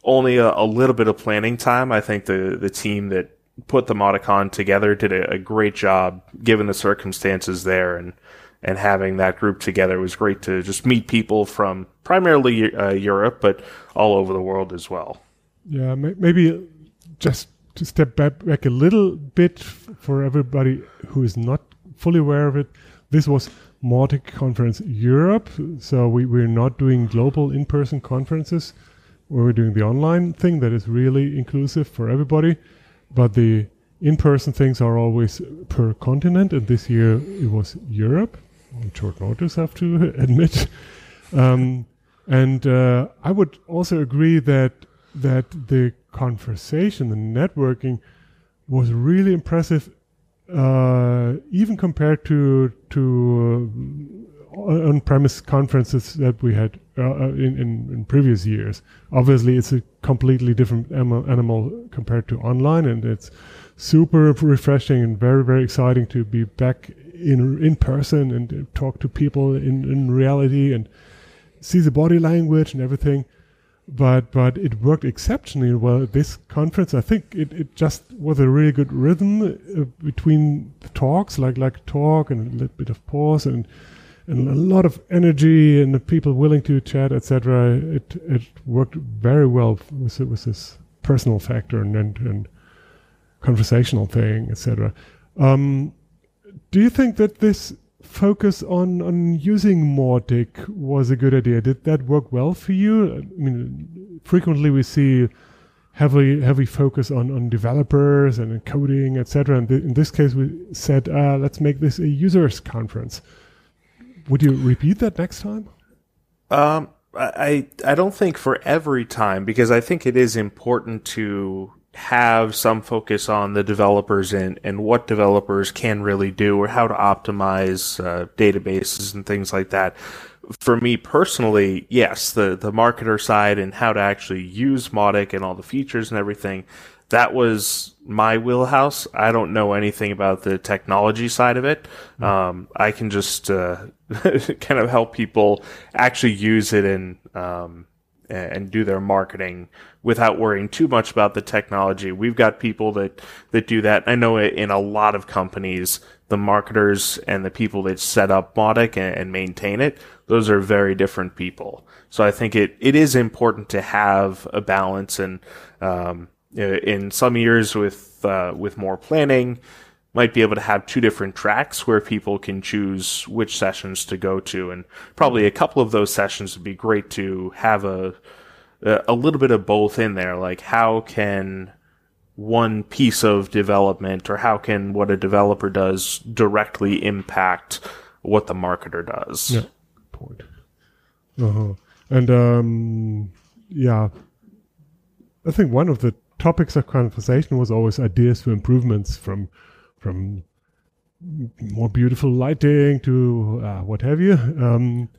only a, a little bit of planning time, I think the, the team that put the Mauticon together did a, a, great job given the circumstances there and and having that group together was great to just meet people from primarily uh, Europe but all over the world as well. Yeah, maybe just to step back, back a little bit for everybody who is not fully aware of it. This was Mautic Conference Europe. So we, we're not doing global in-person conferences. We're doing the online thing that is really inclusive for everybody. But the in-person things are always per continent, and this year it was Europe. On short notice, I have to admit. Um, and uh, I would also agree that that the conversation, the networking, was really impressive, uh, even compared to to uh, on-premise conferences that we had uh, uh, in, in, in previous years. Obviously, it's a completely different animal compared to online, and it's super refreshing and very very exciting to be back in in person and talk to people in in reality and see the body language and everything but but it worked exceptionally well at this conference. I think it, it just was a really good rhythm uh, between the talks, like like talk and a little bit of pause and and a lot of energy and the people willing to chat, etc. It it worked very well with with this personal factor and and, and conversational thing, etc. Um, do you think that this focus on on using Mautic was a good idea. Did that work well for you? I mean, frequently we see heavily heavy focus on on developers and coding, etc. And th- in this case, we said, uh, let's make this a users conference. Would you repeat that next time? Um, I I don't think for every time because I think it is important to have some focus on the developers and, and what developers can really do or how to optimize uh, databases and things like that. For me personally, yes, the, the marketer side and how to actually use Mautic and all the features and everything, that was my wheelhouse. I don't know anything about the technology side of it. Mm-hmm. Um, I can just uh, kind of help people actually use it and um, and do their marketing without worrying too much about the technology. We've got people that, that do that. I know in a lot of companies, the marketers and the people that set up Mautic and, and maintain it, those are very different people. So I think it, it is important to have a balance and, um, in some years with, uh, with more planning, might be able to have two different tracks where people can choose which sessions to go to and probably a couple of those sessions would be great to have a a little bit of both in there. Like, how can one piece of development or how can what a developer does directly impact what the marketer does? Yeah, point. Uh-huh. And um, yeah, I think one of the topics of conversation was always ideas for improvements from from more beautiful lighting to uh, what have you. Um,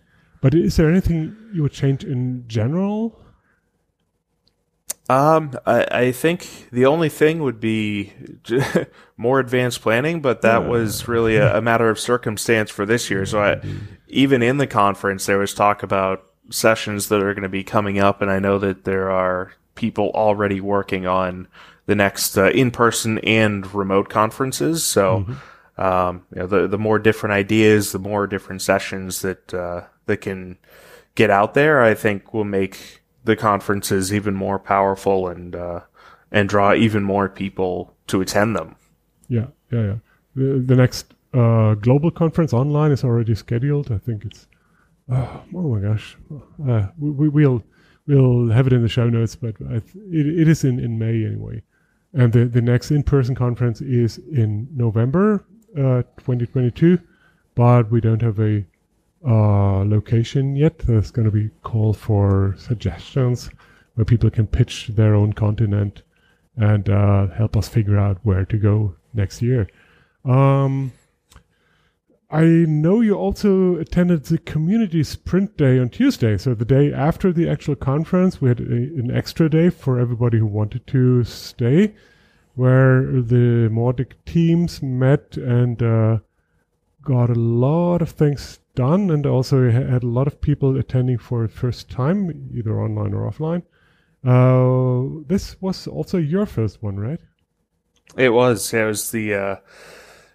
but is there anything you would change in general um, I, I think the only thing would be more advanced planning, but that was really a, a, matter of circumstance for this year. So I, even in the conference, there was talk about sessions that are going to be coming up, and I know that there are people already working on the next uh, in-person and remote conferences. So, mm-hmm. um, you know, the the more different ideas, the more different sessions that uh, that can get out there, I think will make the conferences even more powerful and uh, and draw even more people to attend them. Yeah, yeah, yeah. The, the next uh, global conference online is already scheduled. I think it's oh, oh my gosh, uh, we, will we'll have it in the show notes, but th- it, it is in, in May anyway. And the, the next in person conference is in November uh, 2022, but we don't have a uh, location yet. There's going to be call for suggestions where people can pitch their own continent and uh, help us figure out where to go next year. Um, I know you also attended the community sprint day on Tuesday. So the day after the actual conference, we had a, an extra day for everybody who wanted to stay, where the Mautic teams met and uh, got a lot of things done, and also had a lot of people attending for the first time, either online or offline. Uh, this was also your first one, right? It was. It was the uh,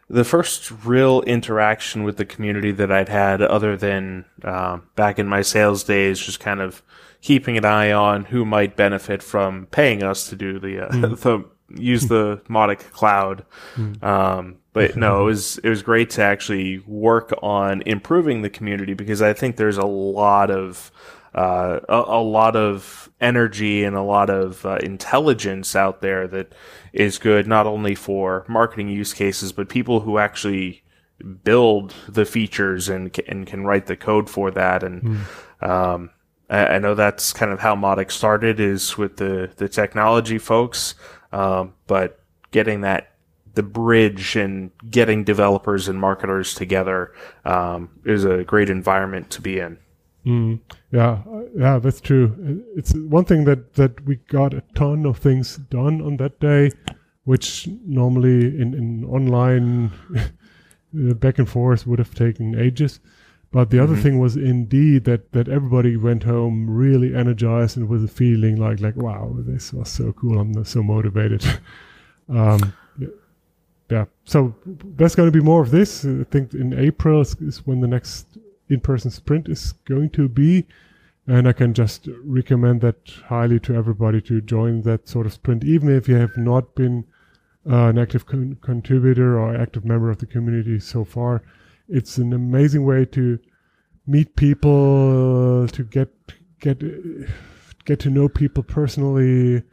the first real interaction with the community that I'd had, other than uh, back in my sales days, just kind of keeping an eye on who might benefit from paying us to do the uh, mm. the use the Mautic cloud. Mm. Um, But no, it was it was great to actually work on improving the community because I think there's a lot of uh, a, a, lot of energy and a lot of uh, intelligence out there that is good not only for marketing use cases but people who actually build the features and and can write the code for that and mm. um, I, I, know that's kind of how Mautic started is with the the technology folks um, but getting that the bridge and getting developers and marketers together um, is a great environment to be in. Mm, yeah, yeah, that's true. It's one thing that that we got a ton of things done on that day, which normally in in online back and forth would have taken ages. But the mm-hmm. other thing was indeed that that everybody went home really energized and with a feeling like like wow, this was so cool. I'm so motivated. um, yeah, so there's going to be more of this. I think in April is, is when the next in-person sprint is going to be. And I can just recommend that highly to everybody to join that sort of sprint, even if you have not been uh, an active con- contributor or active member of the community so far. It's an amazing way to meet people, to get get get to know people personally,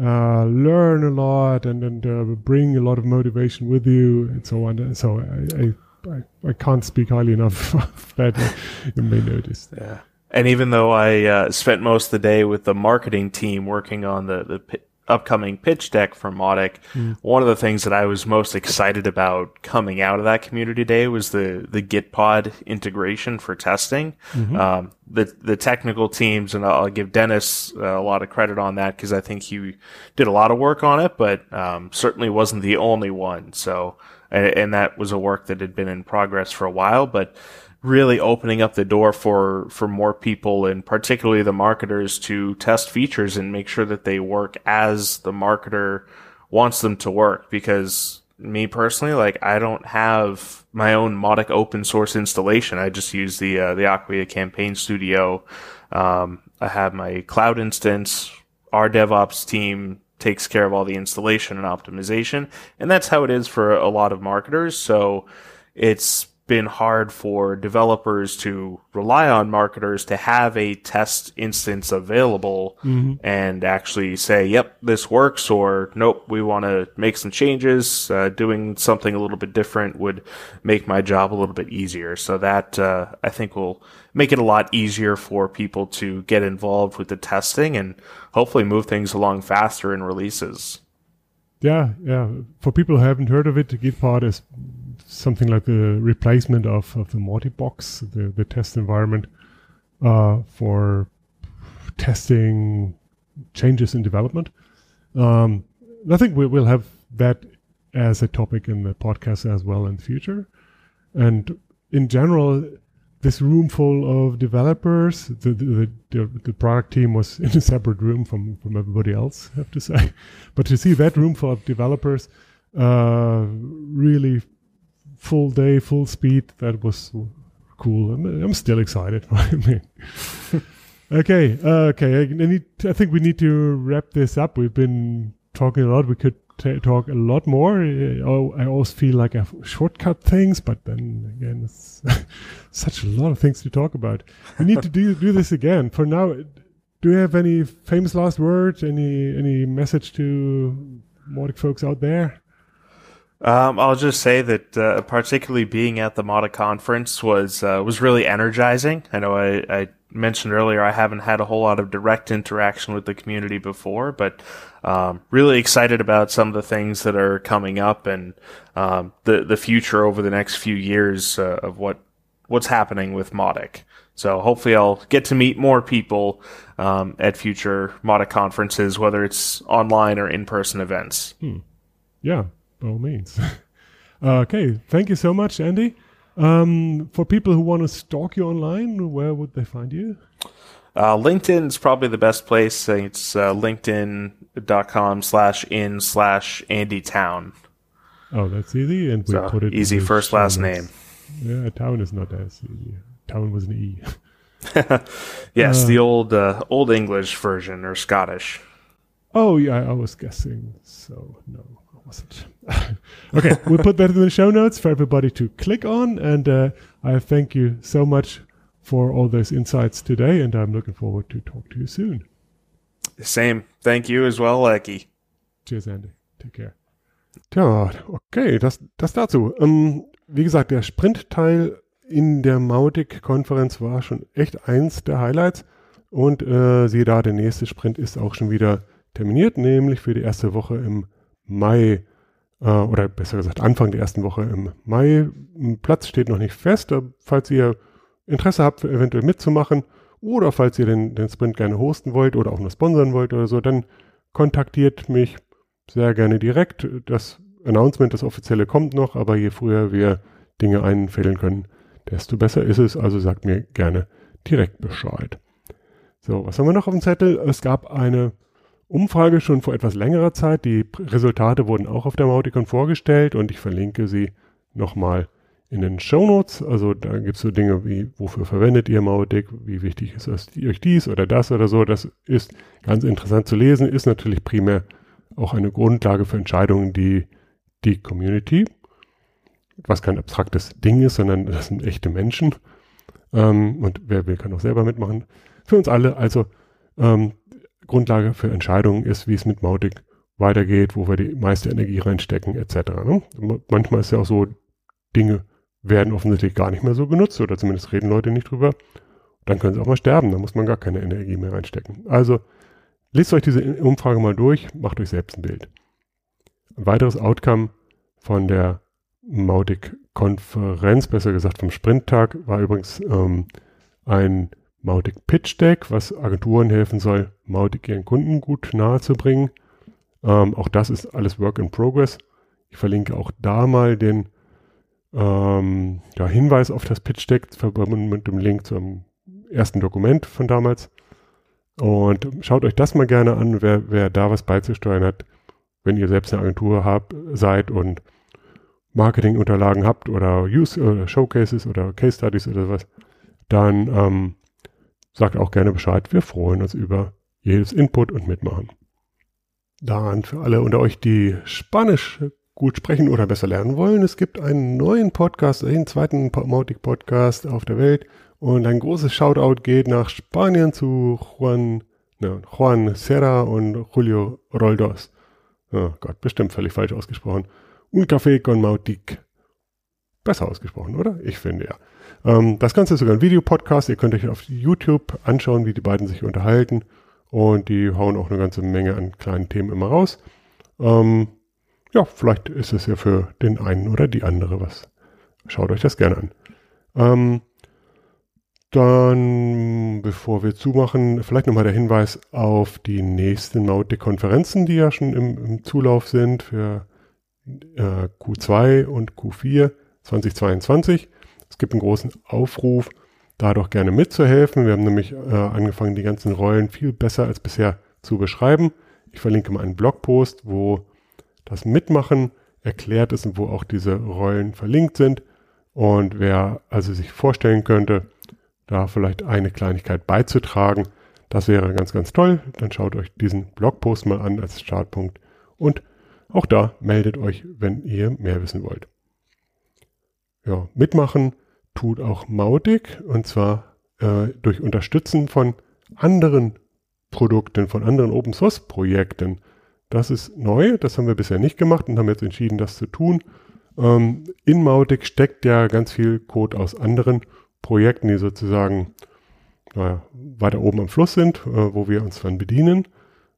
uh, learn a lot, and and uh, bring a lot of motivation with you, and so on. So I, I I, I can't speak highly enough of that. you may notice. Yeah. And even though I uh, spent most of the day with the marketing team working on the, the upcoming pitch deck for Mautic, mm. one of the things that I was most excited about coming out of that community day was the, the Gitpod integration for testing. Mm-hmm. Um, the, the technical teams, and I'll give Dennis uh, a lot of credit on that because I think he did a lot of work on it, but um, certainly wasn't the only one. So and, and that was a work that had been in progress for a while, but really opening up the door for for more people and particularly the marketers to test features and make sure that they work as the marketer wants them to work because me personally like I don't have my own Mautic open source installation I just use the uh, the Acquia campaign studio um, I have my cloud instance our DevOps team takes care of all the installation and optimization. And that's how it is for a lot of marketers. So it's been hard for developers to rely on marketers to have a test instance available mm-hmm. and actually say, yep, this works, or nope, we want to make some changes. Uh, doing something a little bit different would make my job a little bit easier. So that, uh, I think will make it a lot easier for people to get involved with the testing and hopefully move things along faster in releases. Yeah, yeah. For people who haven't heard of it, Gitpod is something like the replacement of, of the Mautic the, the test environment uh, for testing changes in development. Um, I think we will have that as a topic in the podcast as well in the future. And in general, this room full of developers. The, the, the, the, product team was in a separate room from, from everybody else, I have to say. But to see that room full of developers, uh, really full day, full speed, that was cool. I'm, uh, I'm still excited. I okay, uh, okay. I, need, I think we need to wrap this up. We've been talking a lot. We could talk a lot more. Uh, oh, I always feel like I've shortcut things, but then again, it's such a lot of things to talk about. We need to do do this again. For now, uh, do you have any famous last words? Any any message to Mautic folks out there? Um, I'll just say that, uh, particularly being at the Mautic conference was uh, was really energizing. I know I, I mentioned earlier, I haven't had a whole lot of direct interaction with the community before, but um, really excited about some of the things that are coming up and um, the the future over the next few years uh, of what what's happening with Mautic. So hopefully, I'll get to meet more people um, at future Mautic conferences, whether it's online or in person events. Hmm. Yeah, by all means. okay, thank you so much, Andy. Um, for people who want to stalk you online, where would they find you? Uh, LinkedIn is probably the best place. It's uh, linkedin.com slash in slash Andy Towne. Oh, that's easy. And we so, put it easy first last name. Yeah, Town is not as easy. Town was an E. yes, uh, the old uh, old English version or Scottish. Oh yeah, I was guessing. So no, I was it? okay, we'll put that in the show notes for everybody to click on. And uh, I thank you so much for all those insights today. And I'm looking forward to talk to you soon. Same. Thank you as well, Eki. Cheers, Andy. Take care. Tja, okay, das, das dazu. Ähm, wie gesagt, der Sprintteil in der Mautic-Konferenz war schon echt eins der Highlights. Und äh, siehe da, der nächste Sprint ist auch schon wieder terminiert, nämlich für die erste Woche im Mai äh, oder besser gesagt Anfang der ersten Woche im Mai. Platz steht noch nicht fest, falls ihr Interesse habt, eventuell mitzumachen oder falls ihr den, den Sprint gerne hosten wollt oder auch nur sponsern wollt oder so, dann kontaktiert mich sehr gerne direkt. Das Announcement, das offizielle kommt noch, aber je früher wir Dinge einfällen können, desto besser ist es. Also sagt mir gerne direkt Bescheid. So, was haben wir noch auf dem Zettel? Es gab eine Umfrage schon vor etwas längerer Zeit. Die Resultate wurden auch auf der Mauticon vorgestellt und ich verlinke sie nochmal in den Show Notes. Also da gibt es so Dinge wie, wofür verwendet ihr Mautic, wie wichtig ist euch dies oder das oder so. Das ist ganz interessant zu lesen, ist natürlich primär auch eine Grundlage für Entscheidungen, die die Community, was kein abstraktes Ding ist, sondern das sind echte Menschen. Ähm, und wer will, kann auch selber mitmachen. Für uns alle also ähm, Grundlage für Entscheidungen ist, wie es mit Mautic weitergeht, wo wir die meiste Energie reinstecken, etc. Ne? Manchmal ist ja auch so, Dinge werden offensichtlich gar nicht mehr so genutzt oder zumindest reden Leute nicht drüber. Dann können sie auch mal sterben, da muss man gar keine Energie mehr reinstecken. Also lest euch diese Umfrage mal durch, macht euch selbst ein Bild. Ein weiteres Outcome von der Mautic-Konferenz, besser gesagt vom Sprinttag, war übrigens ähm, ein Mautic Pitch Deck, was Agenturen helfen soll, Mautic ihren Kunden gut nahe zu bringen. Ähm, auch das ist alles Work in Progress. Ich verlinke auch da mal den ähm, ja, Hinweis auf das Pitch Deck, verbunden mit dem Link zum ersten Dokument von damals. Und schaut euch das mal gerne an, wer, wer da was beizusteuern hat, wenn ihr selbst eine Agentur habt, seid und Marketingunterlagen habt oder Use oder Showcases oder Case Studies oder sowas, dann ähm, sagt auch gerne Bescheid. Wir freuen uns über jedes Input und Mitmachen. Dann für alle unter euch, die Spanisch gut sprechen oder besser lernen wollen, es gibt einen neuen Podcast, einen zweiten Mautic Podcast auf der Welt und ein großes Shoutout geht nach Spanien zu Juan, ne, Juan Serra und Julio Roldos. Oh Gott, bestimmt völlig falsch ausgesprochen. Un Café con Mautic. Besser ausgesprochen, oder? Ich finde ja. Ähm, das Ganze ist sogar ein Videopodcast. Ihr könnt euch auf YouTube anschauen, wie die beiden sich unterhalten. Und die hauen auch eine ganze Menge an kleinen Themen immer raus. Ähm, ja, vielleicht ist es ja für den einen oder die andere was. Schaut euch das gerne an. Ähm, dann, bevor wir zumachen, vielleicht nochmal der Hinweis auf die nächsten Mautic-Konferenzen, die ja schon im, im Zulauf sind für äh, Q2 und Q4 2022. Es gibt einen großen Aufruf, da doch gerne mitzuhelfen. Wir haben nämlich äh, angefangen, die ganzen Rollen viel besser als bisher zu beschreiben. Ich verlinke mal einen Blogpost, wo das Mitmachen erklärt ist und wo auch diese Rollen verlinkt sind. Und wer also sich vorstellen könnte, da vielleicht eine Kleinigkeit beizutragen, das wäre ganz, ganz toll. Dann schaut euch diesen Blogpost mal an als Startpunkt und auch da meldet euch, wenn ihr mehr wissen wollt. Ja, mitmachen tut auch Mautic und zwar äh, durch Unterstützen von anderen Produkten, von anderen Open Source Projekten. Das ist neu, das haben wir bisher nicht gemacht und haben jetzt entschieden, das zu tun. Ähm, in Mautic steckt ja ganz viel Code aus anderen Projekten, die sozusagen naja, weiter oben am Fluss sind, äh, wo wir uns dann bedienen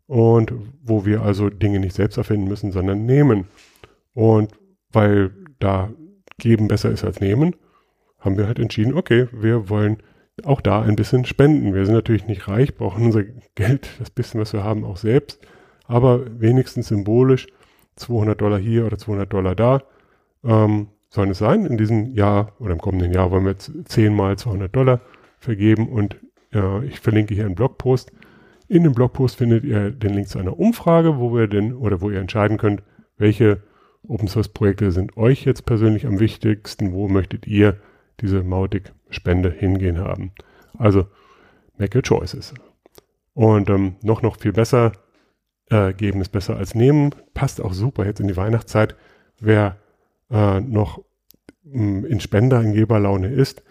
und wo wir also Dinge nicht selbst erfinden müssen, sondern nehmen. Und weil da geben besser ist als nehmen, haben wir halt entschieden, okay, wir wollen auch da ein bisschen spenden. Wir sind natürlich nicht reich, brauchen unser Geld, das bisschen, was wir haben, auch selbst, aber wenigstens symbolisch 200 Dollar hier oder 200 Dollar da ähm, sollen es sein. In diesem Jahr oder im kommenden Jahr wollen wir jetzt 10 mal 200 Dollar vergeben und äh, ich verlinke hier einen Blogpost. In dem Blogpost findet ihr den Link zu einer Umfrage, wo wir denn oder wo ihr entscheiden könnt, welche Open Source Projekte sind euch jetzt persönlich am wichtigsten, wo möchtet ihr diese Mautic-Spende hingehen haben. Also make your choices. Und ähm, noch, noch viel besser, äh, geben ist besser als nehmen. Passt auch super jetzt in die Weihnachtszeit. Wer äh, noch mh, mm, in Spender in Geberlaune ist,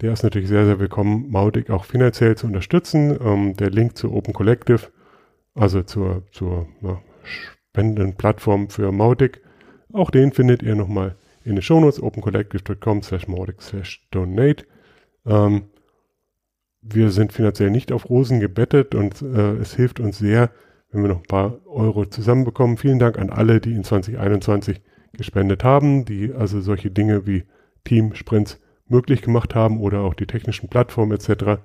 der ist natürlich sehr, sehr willkommen, Mautic auch finanziell zu unterstützen. Ähm, der Link zu Open Collective, also zur, zur na, Spendenplattform für Mautic, auch den findet ihr nochmal in den Shownotes, opencollective.com slash Mautic slash donate. Ähm, wir sind finanziell nicht auf Rosen gebettet und äh, es hilft uns sehr, wenn wir noch ein paar Euro zusammenbekommen. Vielen Dank an alle, die in 2021 gespendet haben, die also solche Dinge wie Team-Sprints möglich gemacht haben oder auch die technischen Plattformen etc.,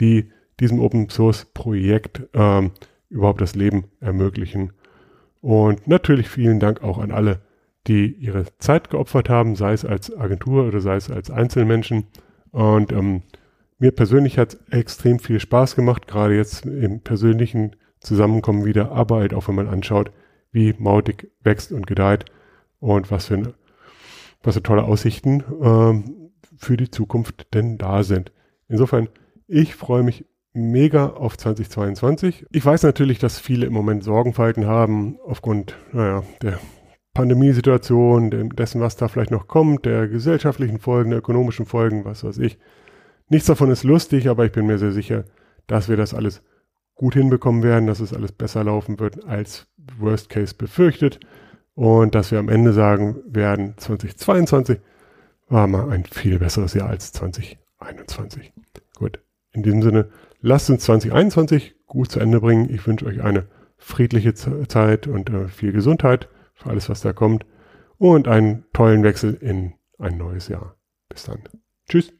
die diesem Open Source Projekt ähm, überhaupt das Leben ermöglichen. Und natürlich vielen Dank auch an alle, die ihre Zeit geopfert haben, sei es als Agentur oder sei es als Einzelmenschen. Und ähm, mir persönlich hat es extrem viel Spaß gemacht, gerade jetzt im persönlichen Zusammenkommen wieder, aber halt auch wenn man anschaut, wie Mautic wächst und gedeiht und was für, was für tolle Aussichten ähm, für die Zukunft denn da sind. Insofern, ich freue mich mega auf 2022. Ich weiß natürlich, dass viele im Moment Sorgenfalten haben aufgrund naja, der Pandemiesituation, dessen, was da vielleicht noch kommt, der gesellschaftlichen Folgen, der ökonomischen Folgen, was weiß ich. Nichts davon ist lustig, aber ich bin mir sehr sicher, dass wir das alles gut hinbekommen werden, dass es alles besser laufen wird als Worst Case befürchtet und dass wir am Ende sagen werden, 2022 war mal ein viel besseres Jahr als 2021. Gut, in diesem Sinne, lasst uns 2021 gut zu Ende bringen. Ich wünsche euch eine friedliche Zeit und äh, viel Gesundheit für alles, was da kommt. Und einen tollen Wechsel in ein neues Jahr. Bis dann. Tschüss.